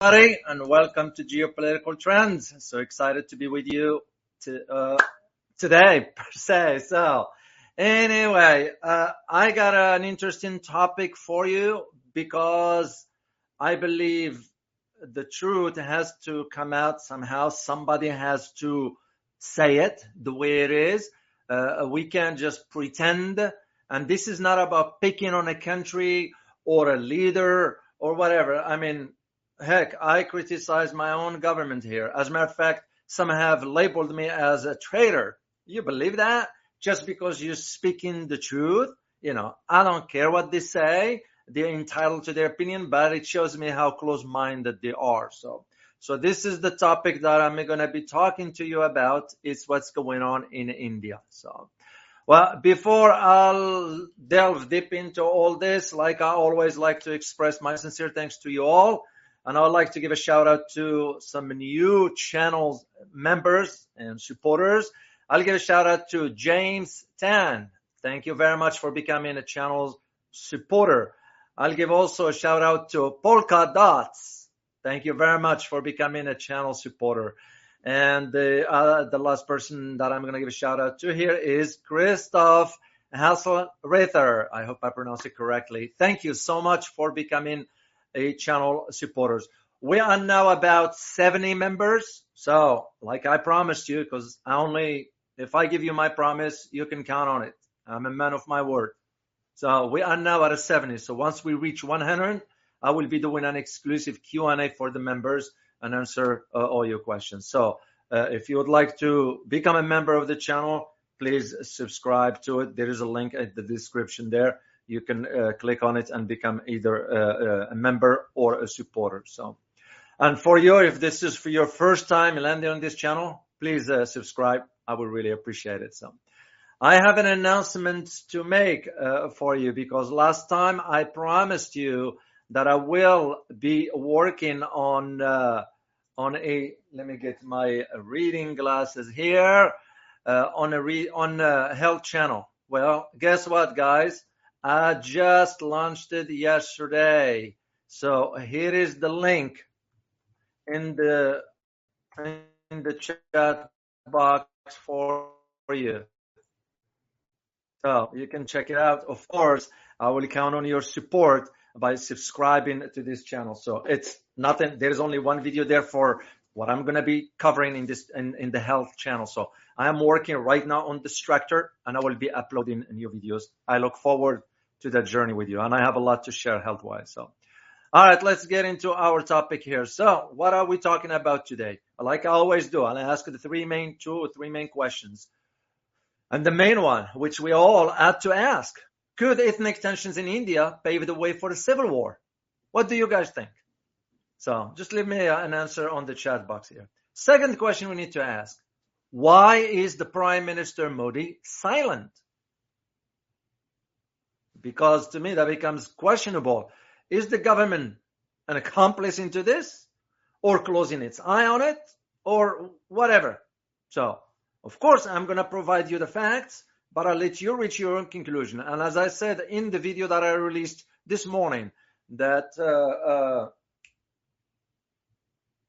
everybody, and welcome to Geopolitical Trends. So excited to be with you to, uh, today, per se. So, anyway, uh, I got an interesting topic for you because I believe the truth has to come out somehow. Somebody has to say it the way it is. Uh, we can't just pretend. And this is not about picking on a country or a leader or whatever. I mean, heck, I criticize my own government here. As a matter of fact, some have labeled me as a traitor. You believe that? Just because you're speaking the truth? You know, I don't care what they say. They're entitled to their opinion, but it shows me how close-minded they are. So, so this is the topic that I'm going to be talking to you about. Is what's going on in India. So, well, before I'll delve deep into all this, like I always like to express my sincere thanks to you all. And I would like to give a shout out to some new channel members and supporters. I'll give a shout out to James Tan. Thank you very much for becoming a channel supporter. I'll give also a shout out to Polka Dots. Thank you very much for becoming a channel supporter. And the, uh, the last person that I'm going to give a shout out to here is Christoph Hasselrather. I hope I pronounced it correctly. Thank you so much for becoming channel supporters. We are now about 70 members. So like I promised you, because I only, if I give you my promise, you can count on it. I'm a man of my word. So we are now at a 70. So once we reach 100, I will be doing an exclusive Q&A for the members and answer uh, all your questions. So uh, if you would like to become a member of the channel, please subscribe to it. There is a link in the description there. You can uh, click on it and become either uh, uh, a member or a supporter. So, and for you, if this is for your first time landing on this channel, please uh, subscribe. I would really appreciate it. So, I have an announcement to make uh, for you because last time I promised you that I will be working on uh, on a let me get my reading glasses here on a re, on a health channel. Well, guess what, guys? I just launched it yesterday. So here is the link in the in the chat box for you. So you can check it out. Of course, I will count on your support by subscribing to this channel. So it's nothing. There's only one video there for what I'm going to be covering in this in, in the health channel. So I am working right now on the structure and I will be uploading new videos. I look forward to that journey with you and I have a lot to share health wise. So, all right, let's get into our topic here. So what are we talking about today? Like I always do, I'll ask the three main, two or three main questions. And the main one, which we all had to ask, could ethnic tensions in India pave the way for a civil war? What do you guys think? So just leave me an answer on the chat box here. Second question we need to ask. Why is the Prime Minister Modi silent? Because to me that becomes questionable. Is the government an accomplice into this or closing its eye on it or whatever? So of course I'm going to provide you the facts but I'll let you reach your own conclusion. And as I said in the video that I released this morning, that uh, uh,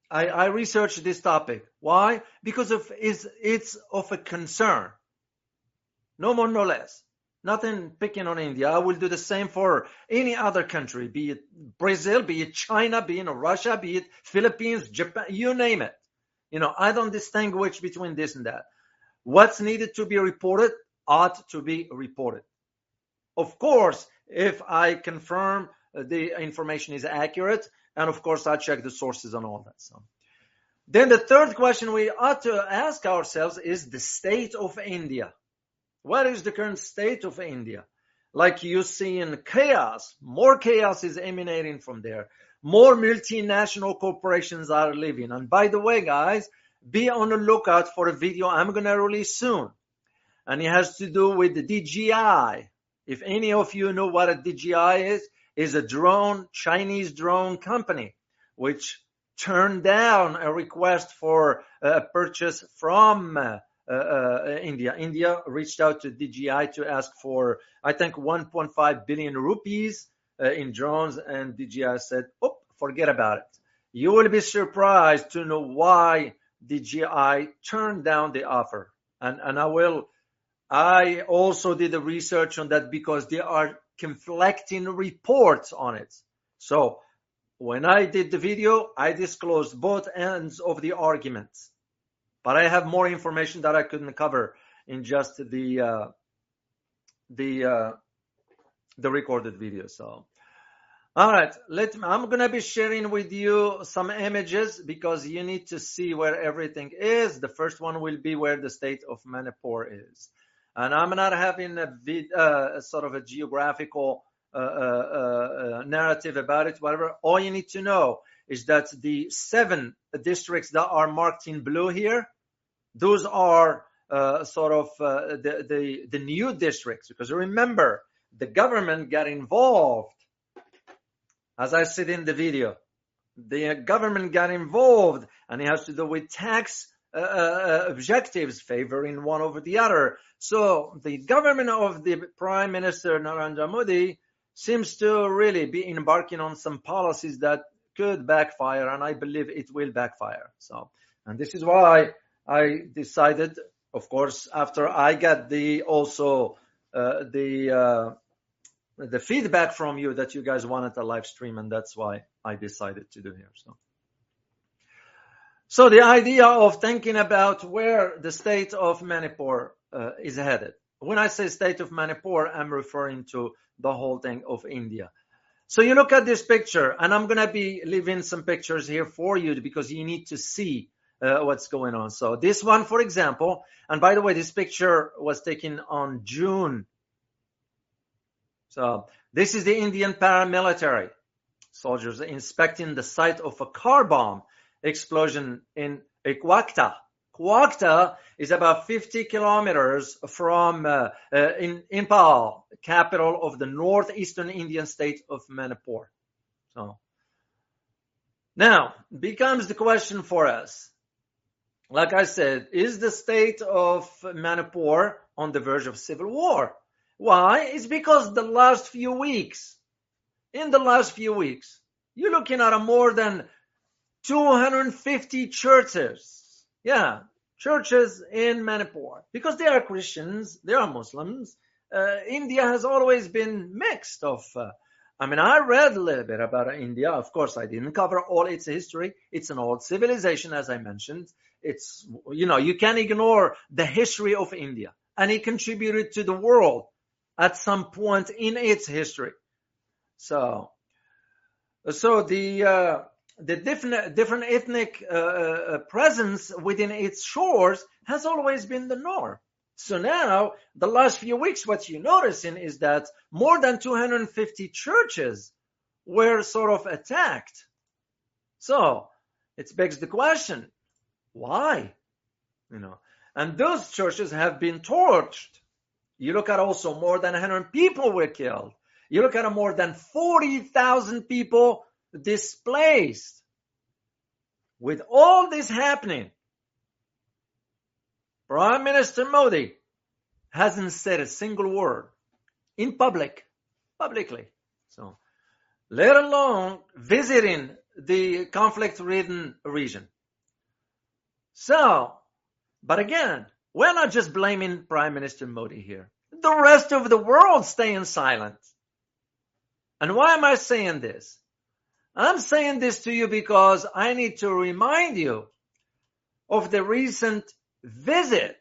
I, I, researched this topic. Why? Because of it's, it's of a concern. No more, no less. Nothing picking on India. I will do the same for any other country, be it Brazil, be it China, be it Russia, be it Philippines, Japan, you name it. You know, I don't distinguish between this and that. What's needed to be reported, ought to be reported. Of course, if I confirm uh, the information is accurate, and of course I check the sources and all that. So. Then the third question we ought to ask ourselves is the state of India. What is the current state of India? Like you see in chaos, more chaos is emanating from there. More multinational corporations are living. And by the way, guys, be on the lookout for a video I'm going to release soon and it has to do with the DJI. If any of you know what a DJI is, is a drone, Chinese drone company, which turned down a request for a purchase from India. India reached out to DJI to ask for, I think, 1.5 billion rupees uh, in drones, and DJI said, "Oh, forget about it." you will be surprised to know why DJI turned down the offer. And, and I will, I also did the research on that because there are conflicting reports on it. So when I did the video, I disclosed both ends of the arguments, but I have more information that I couldn't cover in just the, uh, the, uh, the recorded video. So, all right, let me, I'm going to be sharing with you some images because you need to see where everything is. The first one will be where the state of Manipur is. And I'm not having a vid, uh, sort of a geographical uh, uh, uh, narrative about it, whatever. All you need to know is that the seven districts that are marked in blue here, those are uh, sort of uh, the, the, the new districts. Because remember, the government got involved, as I said in the video. The government got involved, and it has to do with tax uh, uh, objectives favoring one over the other. So the government of the Prime Minister Narendra Modi seems to really be embarking on some policies that could backfire, and I believe it will backfire. So, and this is why I decided, of course, after I got the also uh, the uh, the feedback from you that you guys wanted a live stream, and that's why I decided to do here. So. So the idea of thinking about where the state of Manipur uh, is headed. When I say state of Manipur, I'm referring to the whole thing of India. So you look at this picture, and I'm going to be leaving some pictures here for you because you need to see uh, what's going on. So this one, for example, and by the way, this picture was taken on June. So this is the Indian paramilitary soldiers inspecting the site of a car bomb explosion in Kwakta, Kwakta is about 50 kilometers from uh, uh, in Imphal, capital of the northeastern Indian state of Manipur. So now becomes the question for us. Like I said, is the state of Manipur on the verge of civil war? Why? It's because the last few weeks, in the last few weeks, you're looking at a more than 250 churches. Yeah, churches in Manipur because they are Christians, they are Muslims. Uh, India has always been mixed of. Uh, I mean, I read a little bit about India. Of course, I didn't cover all its history. It's an old civilization, as I mentioned. It's, you know, you can't ignore the history of India and it contributed to the world at some point in its history. So, so the, uh, the different, different ethnic uh, uh, presence within its shores has always been the norm. So now, the last few weeks, what you're noticing is that more than 250 churches were sort of attacked. So it begs the question, why? You know, and those churches have been torched. You look at also more than 100 people were killed. You look at more than 40,000 people displaced. With all this happening, Prime Minister Modi hasn't said a single word in public, publicly. So, let alone visiting the conflict-ridden region. So, but again, we're not just blaming Prime Minister Modi here. The rest of the world staying silent. And why am I saying this? I'm saying this to you because I need to remind you of the recent visit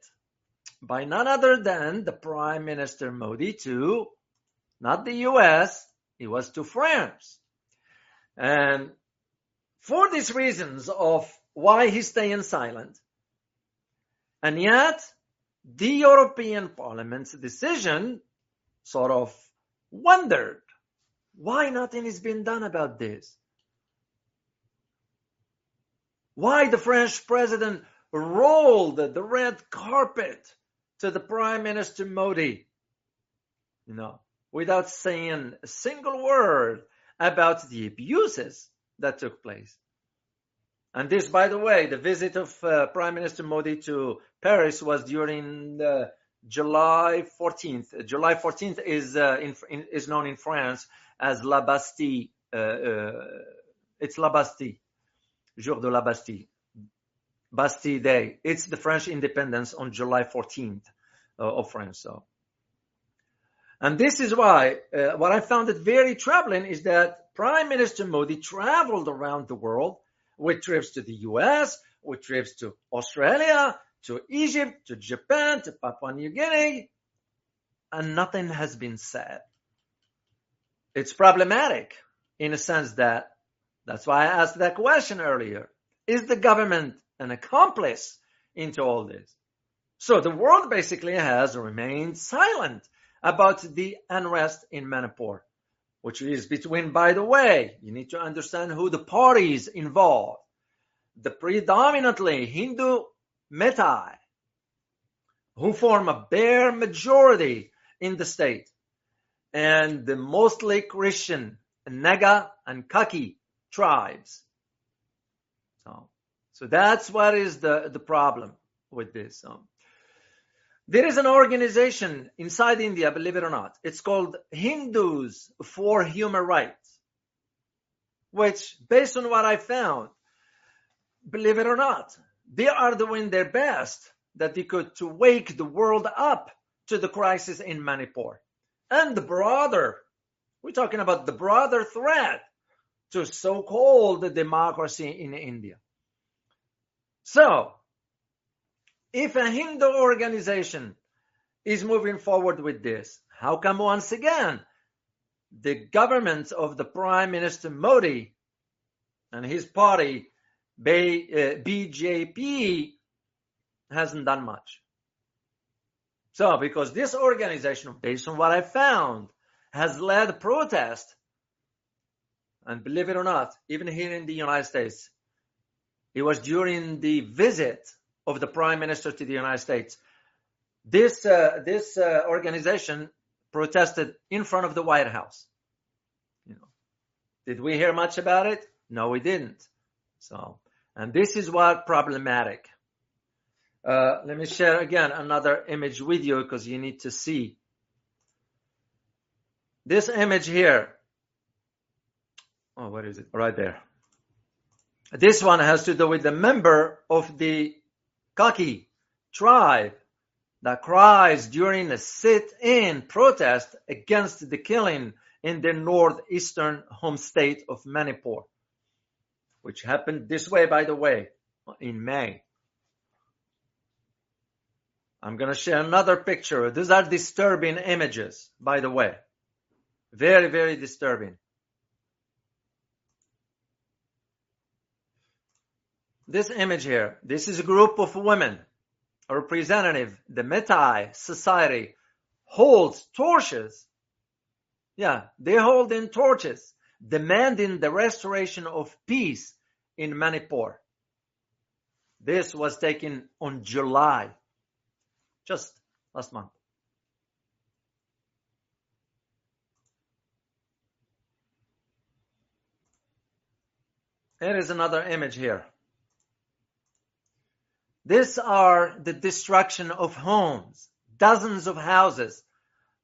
by none other than the Prime Minister Modi to not the US, it was to France. And for these reasons of why he's staying silent, and yet the European Parliament's decision sort of wondered why nothing is being done about this? Why the French president rolled the red carpet to the Prime Minister Modi? You know, without saying a single word about the abuses that took place. And this, by the way, the visit of uh, Prime Minister Modi to Paris was during July 14th. July 14th is uh, in, in, is known in France as La Bastille. Uh, uh, it's La Bastille. Jour de la Bastille. Bastille Day. It's the French independence on July 14th uh, of France. So, and this is why uh, what I found it very troubling is that Prime Minister Modi traveled around the world with trips to the U.S., with trips to Australia, to Egypt, to Japan, to Papua New Guinea, and nothing has been said. It's problematic in a sense that that's why I asked that question earlier. Is the government an accomplice into all this? So the world basically has remained silent about the unrest in Manipur, which is between, by the way, you need to understand who the parties involved. The predominantly Hindu Meitei, who form a bare majority in the state, and the mostly Christian Naga and Kaki tribes. So, so that's what is the, the problem with this. There is an organization inside India, believe it or not. It's called Hindus for Human Rights, which, based on what I found, believe it or not, they are doing their best that they could to wake the world up to the crisis in Manipur and the broader, we're talking about the broader threat to so-called democracy in India. So, if a Hindu organization is moving forward with this, how come once again the government of the Prime Minister Modi and his party, BJP, uh, hasn't done much? So, because this organization, based on what I found, has led protest, and believe it or not, even here in the United States, it was during the visit of the Prime Minister to the United States. This uh, this uh, organization protested in front of the White House. You know, did we hear much about it? No, we didn't. So, and this is what problematic. Uh, let me share again another image with you because you need to see. This image here. Oh, what is it? Right there. This one has to do with the member of the Kaki tribe that cries during a sit-in protest against the killing in the northeastern home state of Manipur, which happened this way, by the way, in May. I'm going to share another picture. These are disturbing images, by the way. Very, very disturbing. This image here, this is a group of women, a representative, the Meitei society holds torches. Yeah, they hold in torches, demanding the restoration of peace in Manipur. This was taken on July just last month. Here is another image here. These are the destruction of homes. Dozens of houses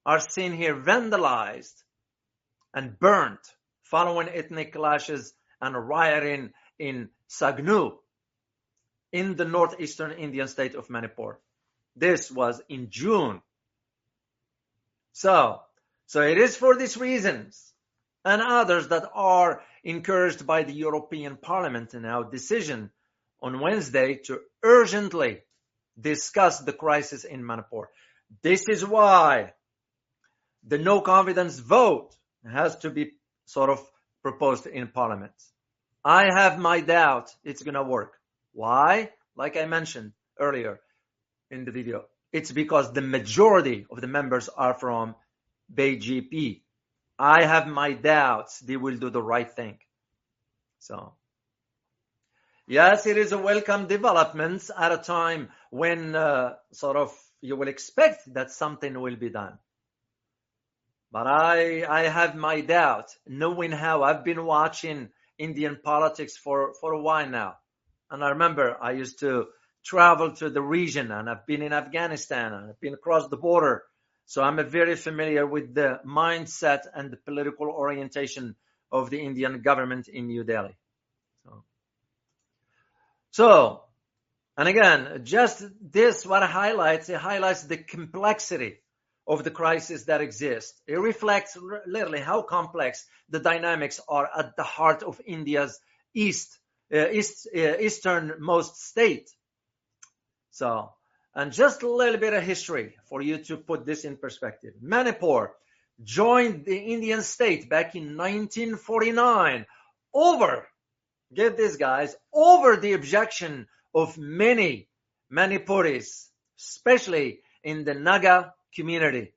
are seen here vandalized and burnt following ethnic clashes and rioting in Sugnu in the northeastern Indian state of Manipur. This was in June. So, so it is for these reasons and others that are encouraged by the European Parliament in our decision on Wednesday to urgently discuss the crisis in Manipur. This is why the no confidence vote has to be sort of proposed in Parliament. I have my doubt it's going to work. Why? Like I mentioned earlier, in the video. It's because the majority of the members are from BJP. I have my doubts they will do the right thing. So, yes, it is a welcome development at a time when uh, sort of you will expect that something will be done. But I, I have my doubt, knowing how I've been watching Indian politics for, for a while now. And I remember I used to traveled to the region and I've been in Afghanistan and I've been across the border. So I'm very familiar with the mindset and the political orientation of the Indian government in New Delhi. So, So, and again, just this what highlights, it highlights the complexity of the crisis that exists. It reflects literally how complex the dynamics are at the heart of India's east, uh, east uh, easternmost state. So, and just a little bit of history for you to put this in perspective. Manipur joined the Indian state back in 1949 over, get this guys, over the objection of many Manipuris, especially in the Naga community.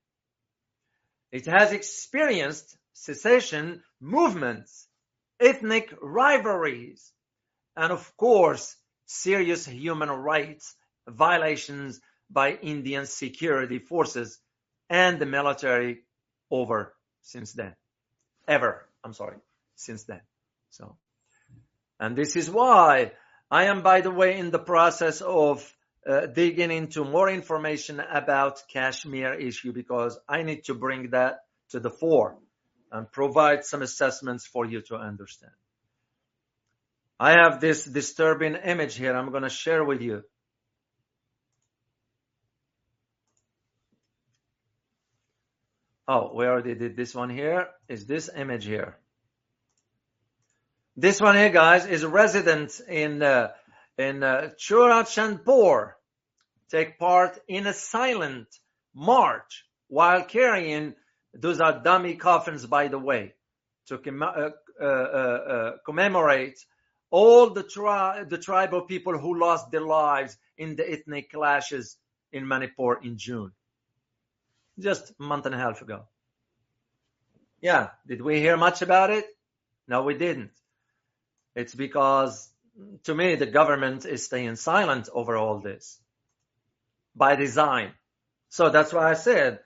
It has experienced secession movements, ethnic rivalries, and of course, serious human rights violations by Indian security forces and the military over since then. Ever, I'm sorry, since then. So, and this is why I am, by the way, in the process of uh, digging into more information about Kashmir issue because I need to bring that to the fore and provide some assessments for you to understand. I have this disturbing image here I'm going to share with you. Oh, we already did this one here. Is this image here? This one here, guys, is a resident in uh, in uh, Churachandpur take part in a silent march while carrying those are dummy coffins, by the way, to com- uh, uh, uh, commemorate all the, tri- the tribal people who lost their lives in the ethnic clashes in Manipur in June just a month and a half ago. Yeah, did we hear much about it? No, we didn't. It's because to me, the government is staying silent over all this by design. So that's why I said,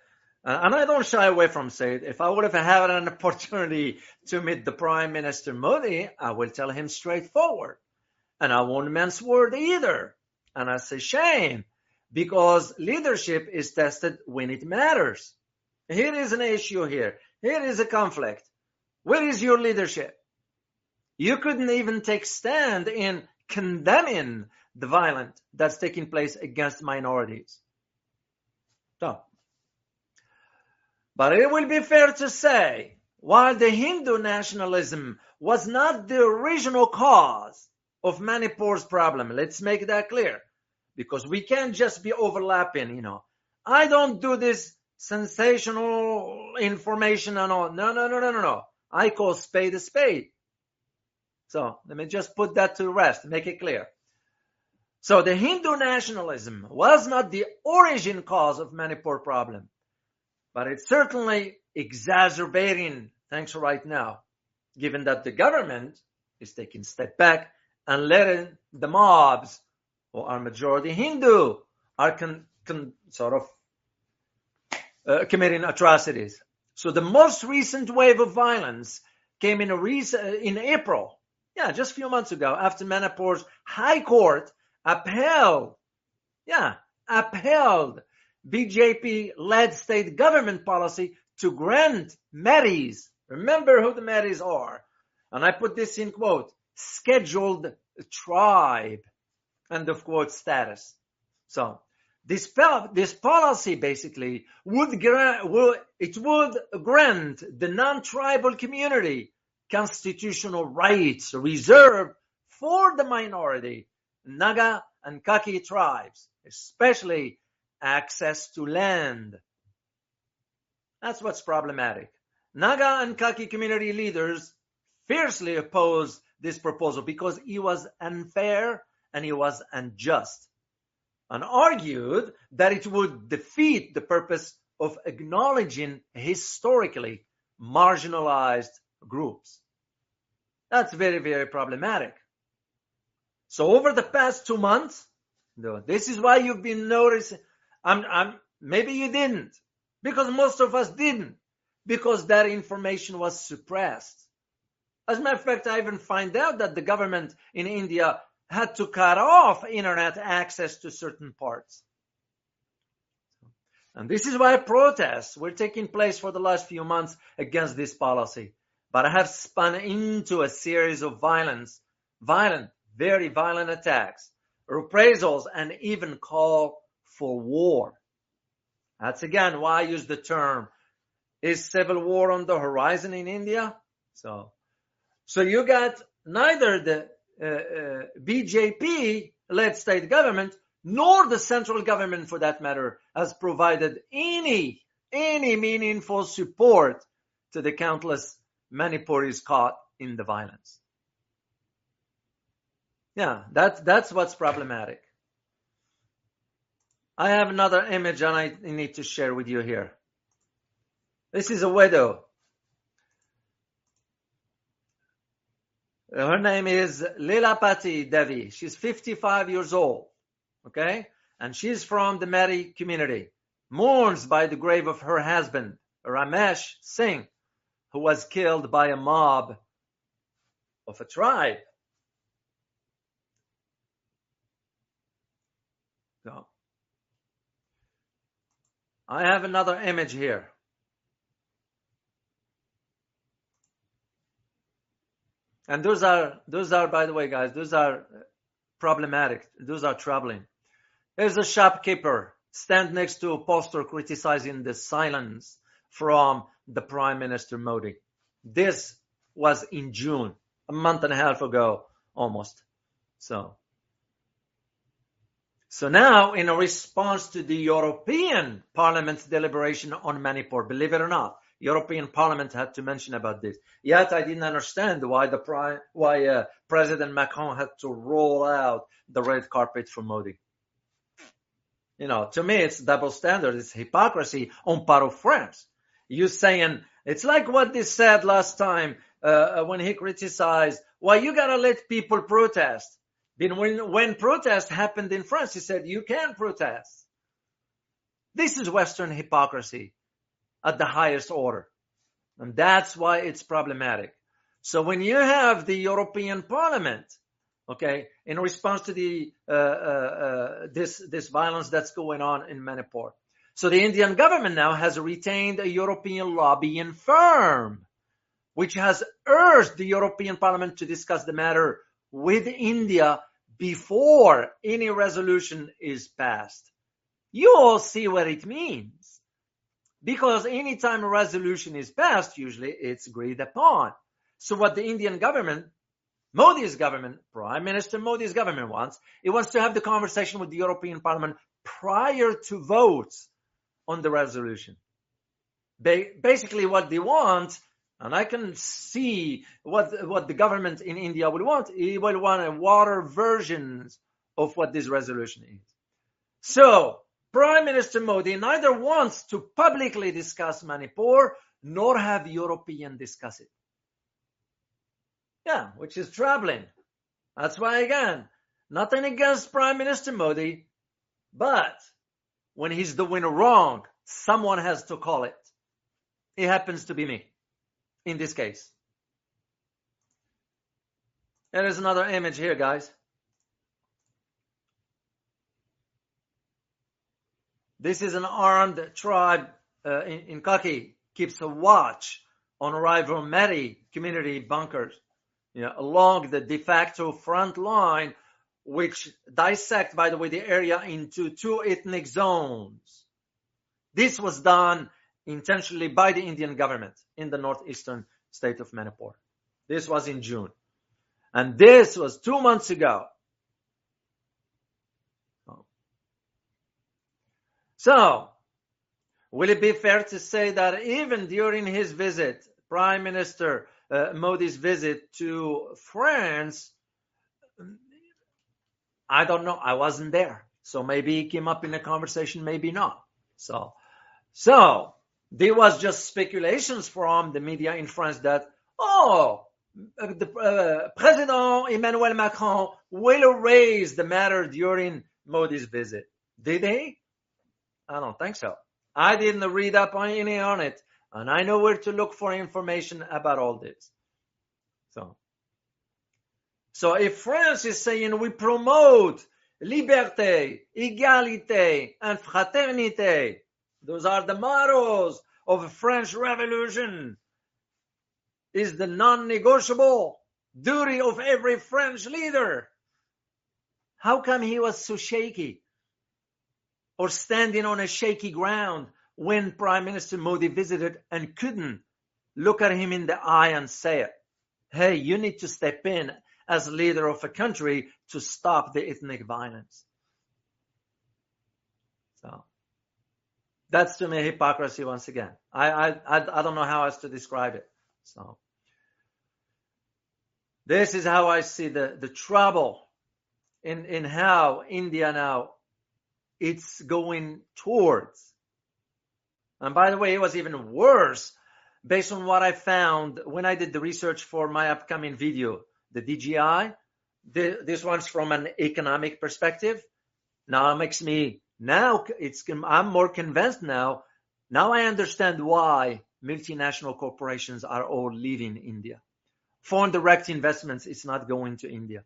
uh, and I don't shy away from saying, if I would have had an opportunity to meet the Prime Minister Modi, I will tell him straightforward. And I won't mince word either. And I say shame because leadership is tested when it matters. Here is an issue here. Here is a conflict. Where is your leadership? You couldn't even take stand in condemning the violence that's taking place against minorities. So, but it will be fair to say, while the Hindu nationalism was not the original cause of Manipur's problem, let's make that clear because we can't just be overlapping, you know. I don't do this sensational information and all. No, no, no, no, no, no. I call spade a spade. So let me just put that to rest, make it clear. So the Hindu nationalism was not the origin cause of Manipur problem, but it's certainly exacerbating things right now, given that the government is taking step back and letting the mobs or are majority Hindu are con, con, sort of uh, committing atrocities. So the most recent wave of violence came in a recent, in April. Yeah, just a few months ago after Manipur's high court upheld, yeah, upheld BJP led state government policy to grant Metis. Remember who the Metis are. And I put this in quote, scheduled tribe end of quote status. So this this policy basically would grant it would grant the non-tribal community constitutional rights reserved for the minority Naga and Kaki tribes, especially access to land. That's what's problematic. Naga and Kaki community leaders fiercely opposed this proposal because it was unfair and he was unjust and argued that it would defeat the purpose of acknowledging historically marginalized groups. That's very, very problematic. So over the past two months, this is why you've been noticing, I'm, I'm, maybe you didn't, because most of us didn't, because that information was suppressed. As a matter of fact, I even find out that the government in India had to cut off internet access to certain parts. And this is why protests were taking place for the last few months against this policy, but have spun into a series of violence, violent very violent attacks, reprisals, and even call for war. That's again why I use the term, is civil war on the horizon in India? So, so you got neither the Uh, uh, BJP led state government nor the central government for that matter has provided any, any meaningful support to the countless Manipuris caught in the violence. Yeah, that's, that's what's problematic. I have another image and I need to share with you here. This is a widow. Her name is Lilapati Devi. She's 55 years old. Okay? And she's from the Mehri community. Mourns by the grave of her husband, Ramesh Singh, who was killed by a mob of a tribe. So, I have another image here. And those are, those are, by the way, guys, those are problematic. Those are troubling. There's a shopkeeper stand next to a poster criticizing the silence from the Prime Minister Modi. This was in June, a month and a half ago, almost. So, so now in response to the European Parliament's deliberation on Manipur, believe it or not, European Parliament had to mention about this. Yet I didn't understand why the why uh, President Macron had to roll out the red carpet for Modi. You know, to me, it's double standard. It's hypocrisy on part of France. You saying it's like what they said last time uh, uh when he criticized, "Why well, you gotta let people protest?" Then when when protest happened in France, he said, "You can protest." This is Western hypocrisy at the highest order, and that's why it's problematic. So when you have the European Parliament okay, in response to the uh, uh, uh, this this violence that's going on in Manipur. So the Indian government now has retained a European lobbying firm, which has urged the European Parliament to discuss the matter with India before any resolution is passed. You all see what it means. Because anytime a resolution is passed, usually it's agreed upon. So what the Indian government Modi's government, Prime Minister Modi's government wants, it wants to have the conversation with the European Parliament prior to votes on the resolution. They, basically what they want, and I can see what, what the government in India will want, it will want a water version of what this resolution is. So, Prime Minister Modi neither wants to publicly discuss Manipur nor have European discuss it. Yeah, which is troubling. That's why again, nothing against Prime Minister Modi, but when he's doing wrong, someone has to call it. It happens to be me in this case. There is another image here, guys. This is an armed tribe uh, in, in Kaki keeps a watch on rival Mehri community bunkers you know, along the de facto front line, which dissect, by the way, the area into two ethnic zones. This was done intentionally by the Indian government in the northeastern state of Manipur. This was in June. And this was two months ago. So, will it be fair to say that even during his visit, Prime Minister uh, Modi's visit to France, I don't know. I wasn't there. So maybe he came up in a conversation, maybe not. So, so there was just speculations from the media in France that, oh, the uh, President Emmanuel Macron will raise the matter during Modi's visit. Did he? I don't think so. I didn't read up on any on it. And I know where to look for information about all this. So, so if France is saying we promote liberté, égalité, and fraternité, those are the mottos of French Revolution, is the non-negotiable duty of every French leader. How come he was so shaky or standing on a shaky ground when Prime Minister Modi visited and couldn't look at him in the eye and say it? Hey, you need to step in as leader of a country to stop the ethnic violence. So that's to me hypocrisy once again. I, I, I, I don't know how else to describe it. So this is how I see the, the trouble in, in how India now it's going towards. And by the way, it was even worse based on what I found when I did the research for my upcoming video, the DJI. The, this one's from an economic perspective. Now it makes me now it's I'm more convinced now. Now I understand why multinational corporations are all leaving India. Foreign direct investments is not going to India.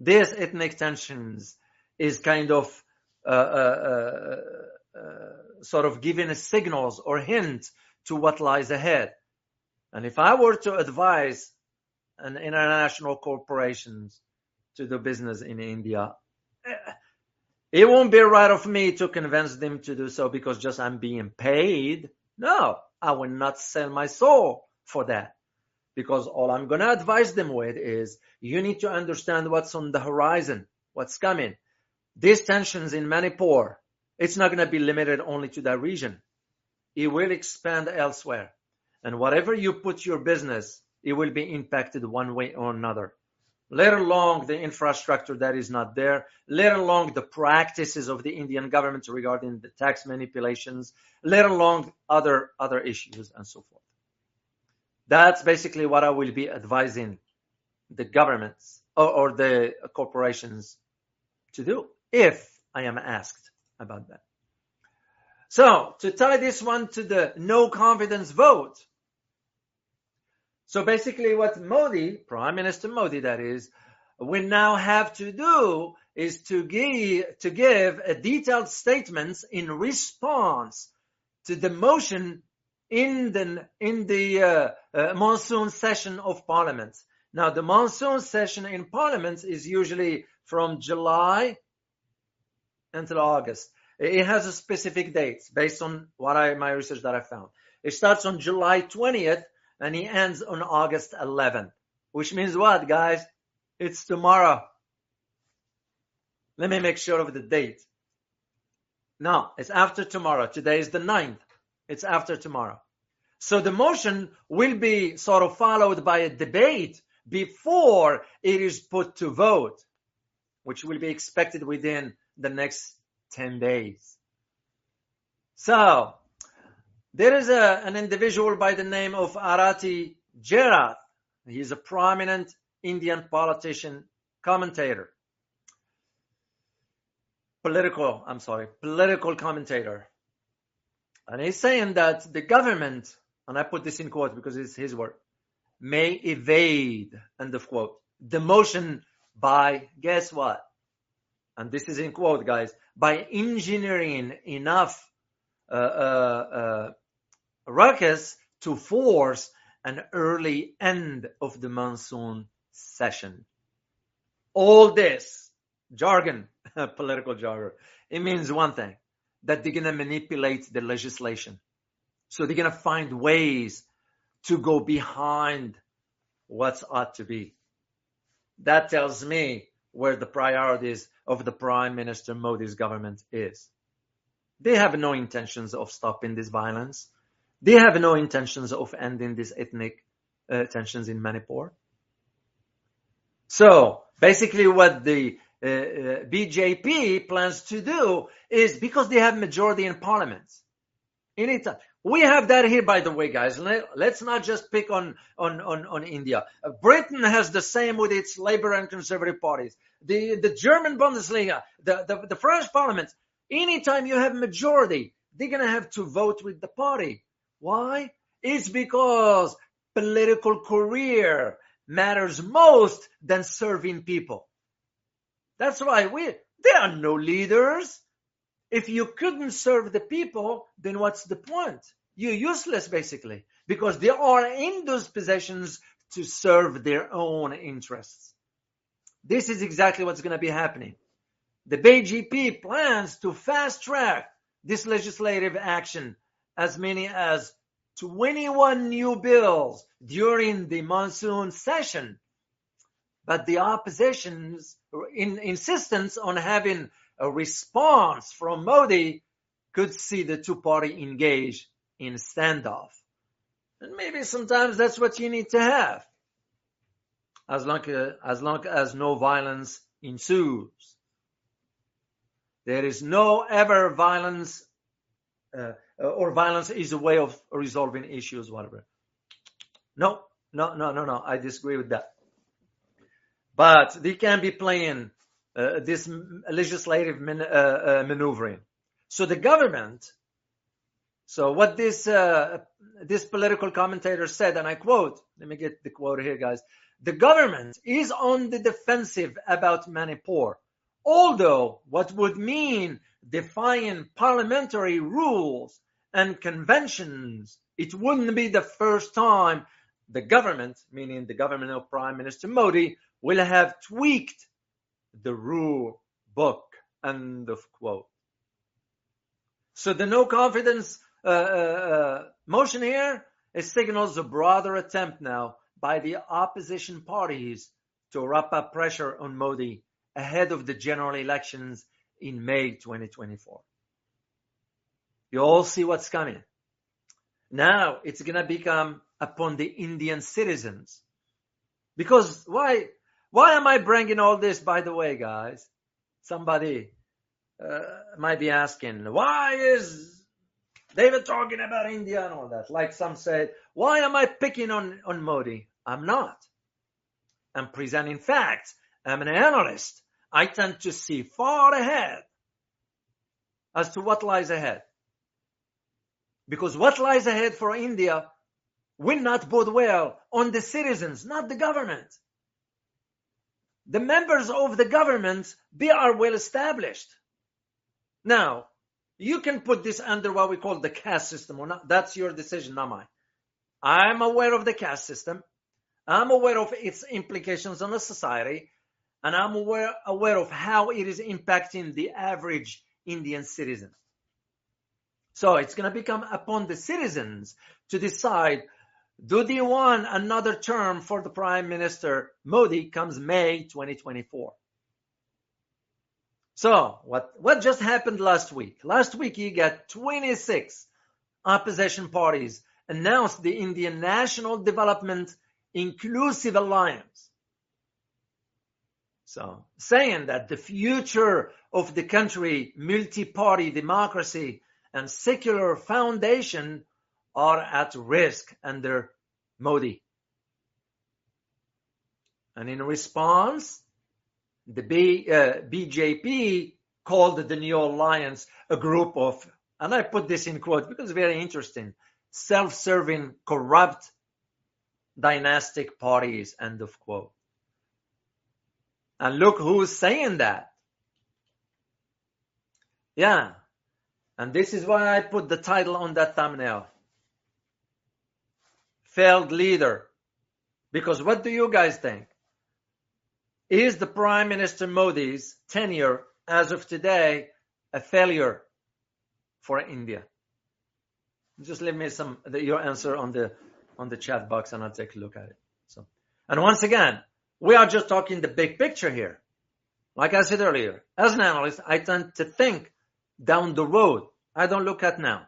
This ethnic tensions is kind of uh, uh, uh, sort of giving a signals or hint to what lies ahead. And if I were to advise an international corporations to do business in India, it won't be right of me to convince them to do so because just I'm being paid. No, I will not sell my soul for that. Because all I'm going to advise them with is you need to understand what's on the horizon, what's coming. These tensions in Manipur, it's not going to be limited only to that region. It will expand elsewhere. And whatever you put your business, it will be impacted one way or another let alone the infrastructure that is not there, let alone the practices of the Indian government regarding the tax manipulations, let alone other, other issues and so forth. That's basically what I will be advising the governments or, or the corporations to do if I am asked about that. So to tie this one to the no confidence vote, so basically what Modi, Prime Minister Modi that is, we now have to do is to give, to give a detailed statements in response to the motion in the, in the uh, uh, monsoon session of parliament. Now the monsoon session in parliament is usually from July until August. It has a specific date based on what I, my research that I found. It starts on July 20th and he ends on August 11th, which means what, guys? It's tomorrow. Let me make sure of the date. No, it's after tomorrow. Today is the 9th. It's after tomorrow. So the motion will be sort of followed by a debate before it is put to vote, which will be expected within the next 10 days. So there is a, an individual by the name of Arati Jerath. He's a prominent Indian politician, commentator, political, I'm sorry, political commentator. And he's saying that the government, and I put this in quote because it's his word, may evade, end of quote, the motion by, guess what? And this is in quote, guys, by engineering enough uh, uh, uh, ruckus to force an early end of the monsoon session. All this jargon, political jargon, it means one thing, that they're going to manipulate the legislation. So they're going to find ways to go behind what's ought to be. That tells me where the priorities of the Prime Minister Modi's government is. They have no intentions of stopping this violence. They have no intentions of ending these ethnic uh, tensions in Manipur. So basically what the uh, uh, BJP plans to do is because they have majority in parliament. In it, we have that here, by the way, guys. Let's not just pick on, on, on, on India. Britain has the same with its Labour and Conservative parties. The, the German Bundesliga, the, the, the French parliament, anytime you have majority, they're going to have to vote with the party. Why? It's because political career matters most than serving people. That's why we, there are no leaders. If you couldn't serve the people, then what's the point? You're useless basically because they are in those positions to serve their own interests. This is exactly what's going to be happening. The BJP plans to fast track this legislative action as many as 21 new bills during the monsoon session. But the opposition's in, insistence on having a response from Modi could see the two party engage in standoff. And maybe sometimes that's what you need to have. As long as, as long as no violence ensues. There is no ever violence, uh, or violence is a way of resolving issues, whatever. No, no, no, no, no. I disagree with that. But they can be playing uh, this legislative man, uh, uh, maneuvering. So the government, so what this uh, this political commentator said, and I quote, let me get the quote here, guys. The government is on the defensive about Manipur, although what would mean defying parliamentary rules and conventions, it wouldn't be the first time the government, meaning the government of Prime Minister Modi, will have tweaked the rule book. End of quote. So the no confidence uh, uh, uh, motion here it signals a broader attempt now by the opposition parties to wrap up pressure on Modi ahead of the general elections in May 2024. You all see what's coming. Now it's going to become upon the Indian citizens. Because why, why am I bringing all this, by the way, guys? Somebody uh, might be asking, why is David talking about India and all that? Like some say, why am I picking on, on Modi? I'm not. I'm presenting facts. I'm an analyst. I tend to see far ahead as to what lies ahead. Because what lies ahead for India will not bode well on the citizens, not the government. The members of the government, they are well established. Now, you can put this under what we call the caste system or not. That's your decision, not mine. I'm aware of the caste system. I'm aware of its implications on the society. And I'm aware, aware of how it is impacting the average Indian citizen. So it's going to become upon the citizens to decide do they want another term for the Prime Minister Modi comes May 2024? So what, what just happened last week? Last week you got 26 opposition parties announced the Indian National Development Inclusive Alliance. So saying that the future of the country, multi-party democracy and secular foundation are at risk under Modi. And in response, the B, uh, BJP called the new alliance a group of, and I put this in quote because it's very interesting, self-serving, corrupt, dynastic parties, end of quote. And look who's saying that. Yeah. And this is why I put the title on that thumbnail failed leader. Because what do you guys think? Is the Prime Minister Modi's tenure as of today a failure for India? Just leave me some your answer on the on the chat box and I'll take a look at it. So, and once again, we are just talking the big picture here. Like I said earlier, as an analyst, I tend to think down the road. I don't look at now.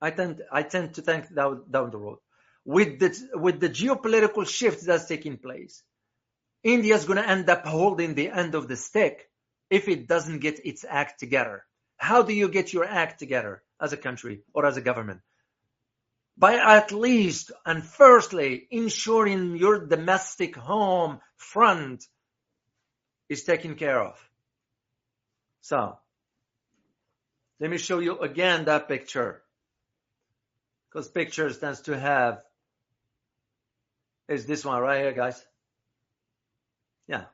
I tend I tend to think down, down the road. With the with the geopolitical shift that's taking place, India is going to end up holding the end of the stick if it doesn't get its act together. How do you get your act together as a country or as a government? By at least and firstly ensuring your domestic home front is taken care of. So, let me show you again that picture because pictures tends to have is this one right here, guys. Yeah.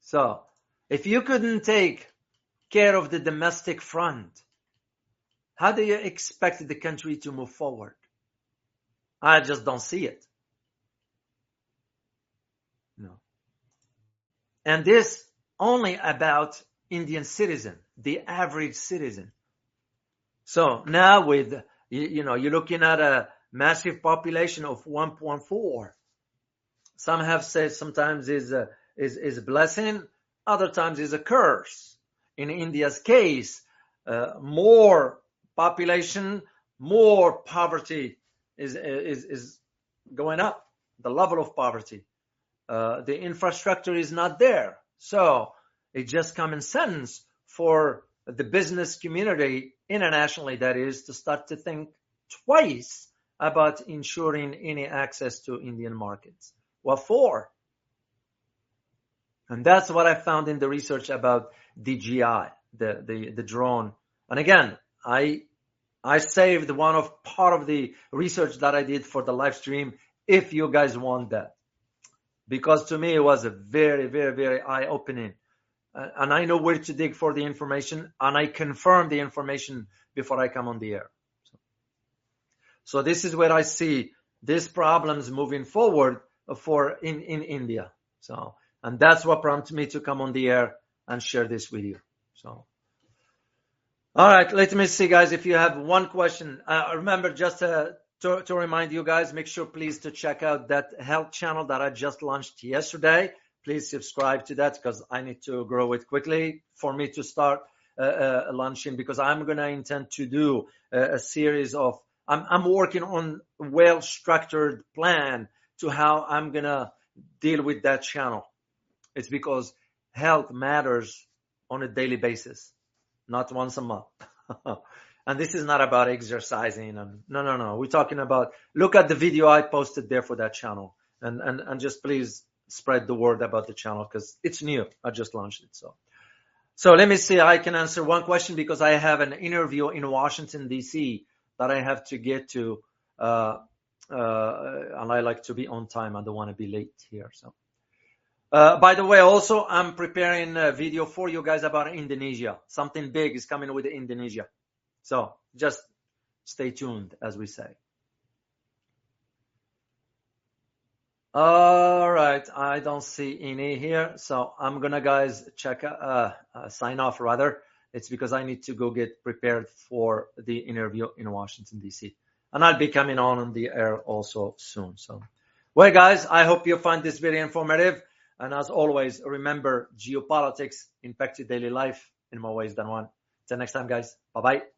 So if you couldn't take care of the domestic front, how do you expect the country to move forward? I just don't see it. No. And this only about Indian citizen, the average citizen. So now with, you, know, you're looking at a massive population of 1.4. Some have said sometimes is a, is, is a blessing, other times is a curse. In India's case, uh, more population, more poverty is, is, is going up, the level of poverty. Uh, the infrastructure is not there. So it's just common sense for the business community internationally, that is, to start to think twice about ensuring any access to Indian markets. What for? And that's what I found in the research about DJI, the, the, the drone. And again, I, I saved one of part of the research that I did for the live stream if you guys want that. Because to me, it was a very, very, very eye opening. And I know where to dig for the information and I confirm the information before I come on the air. So, so this is where I see these problems moving forward for in, in India. So, and that's what prompted me to come on the air and share this with you. So, all right, let me see, guys. If you have one question, uh, remember just uh, to, to remind you guys, make sure please to check out that health channel that I just launched yesterday. Please subscribe to that because I need to grow it quickly for me to start uh, uh, launching because I'm to intend to do a, a series of, I'm, I'm working on well structured plan to how I'm to deal with that channel. It's because health matters on a daily basis, not once a month. and this is not about exercising and no, no, no. We're talking about, look at the video I posted there for that channel and, and, and just please spread the word about the channel because it's new. I just launched it. So, so let me see. I can answer one question because I have an interview in Washington DC that I have to get to. Uh, uh, and I like to be on time. I don't want to be late here. So, uh, by the way, also I'm preparing a video for you guys about Indonesia. Something big is coming with Indonesia. So just stay tuned, as we say. All right, I don't see any here, so I'm gonna guys check uh, uh, sign off rather. It's because I need to go get prepared for the interview in Washington D.C. and I'll be coming on on the air also soon. So, well, guys, I hope you find this very informative. And as always, remember geopolitics impacts your daily life in more ways than one. Till next time, guys. Bye bye.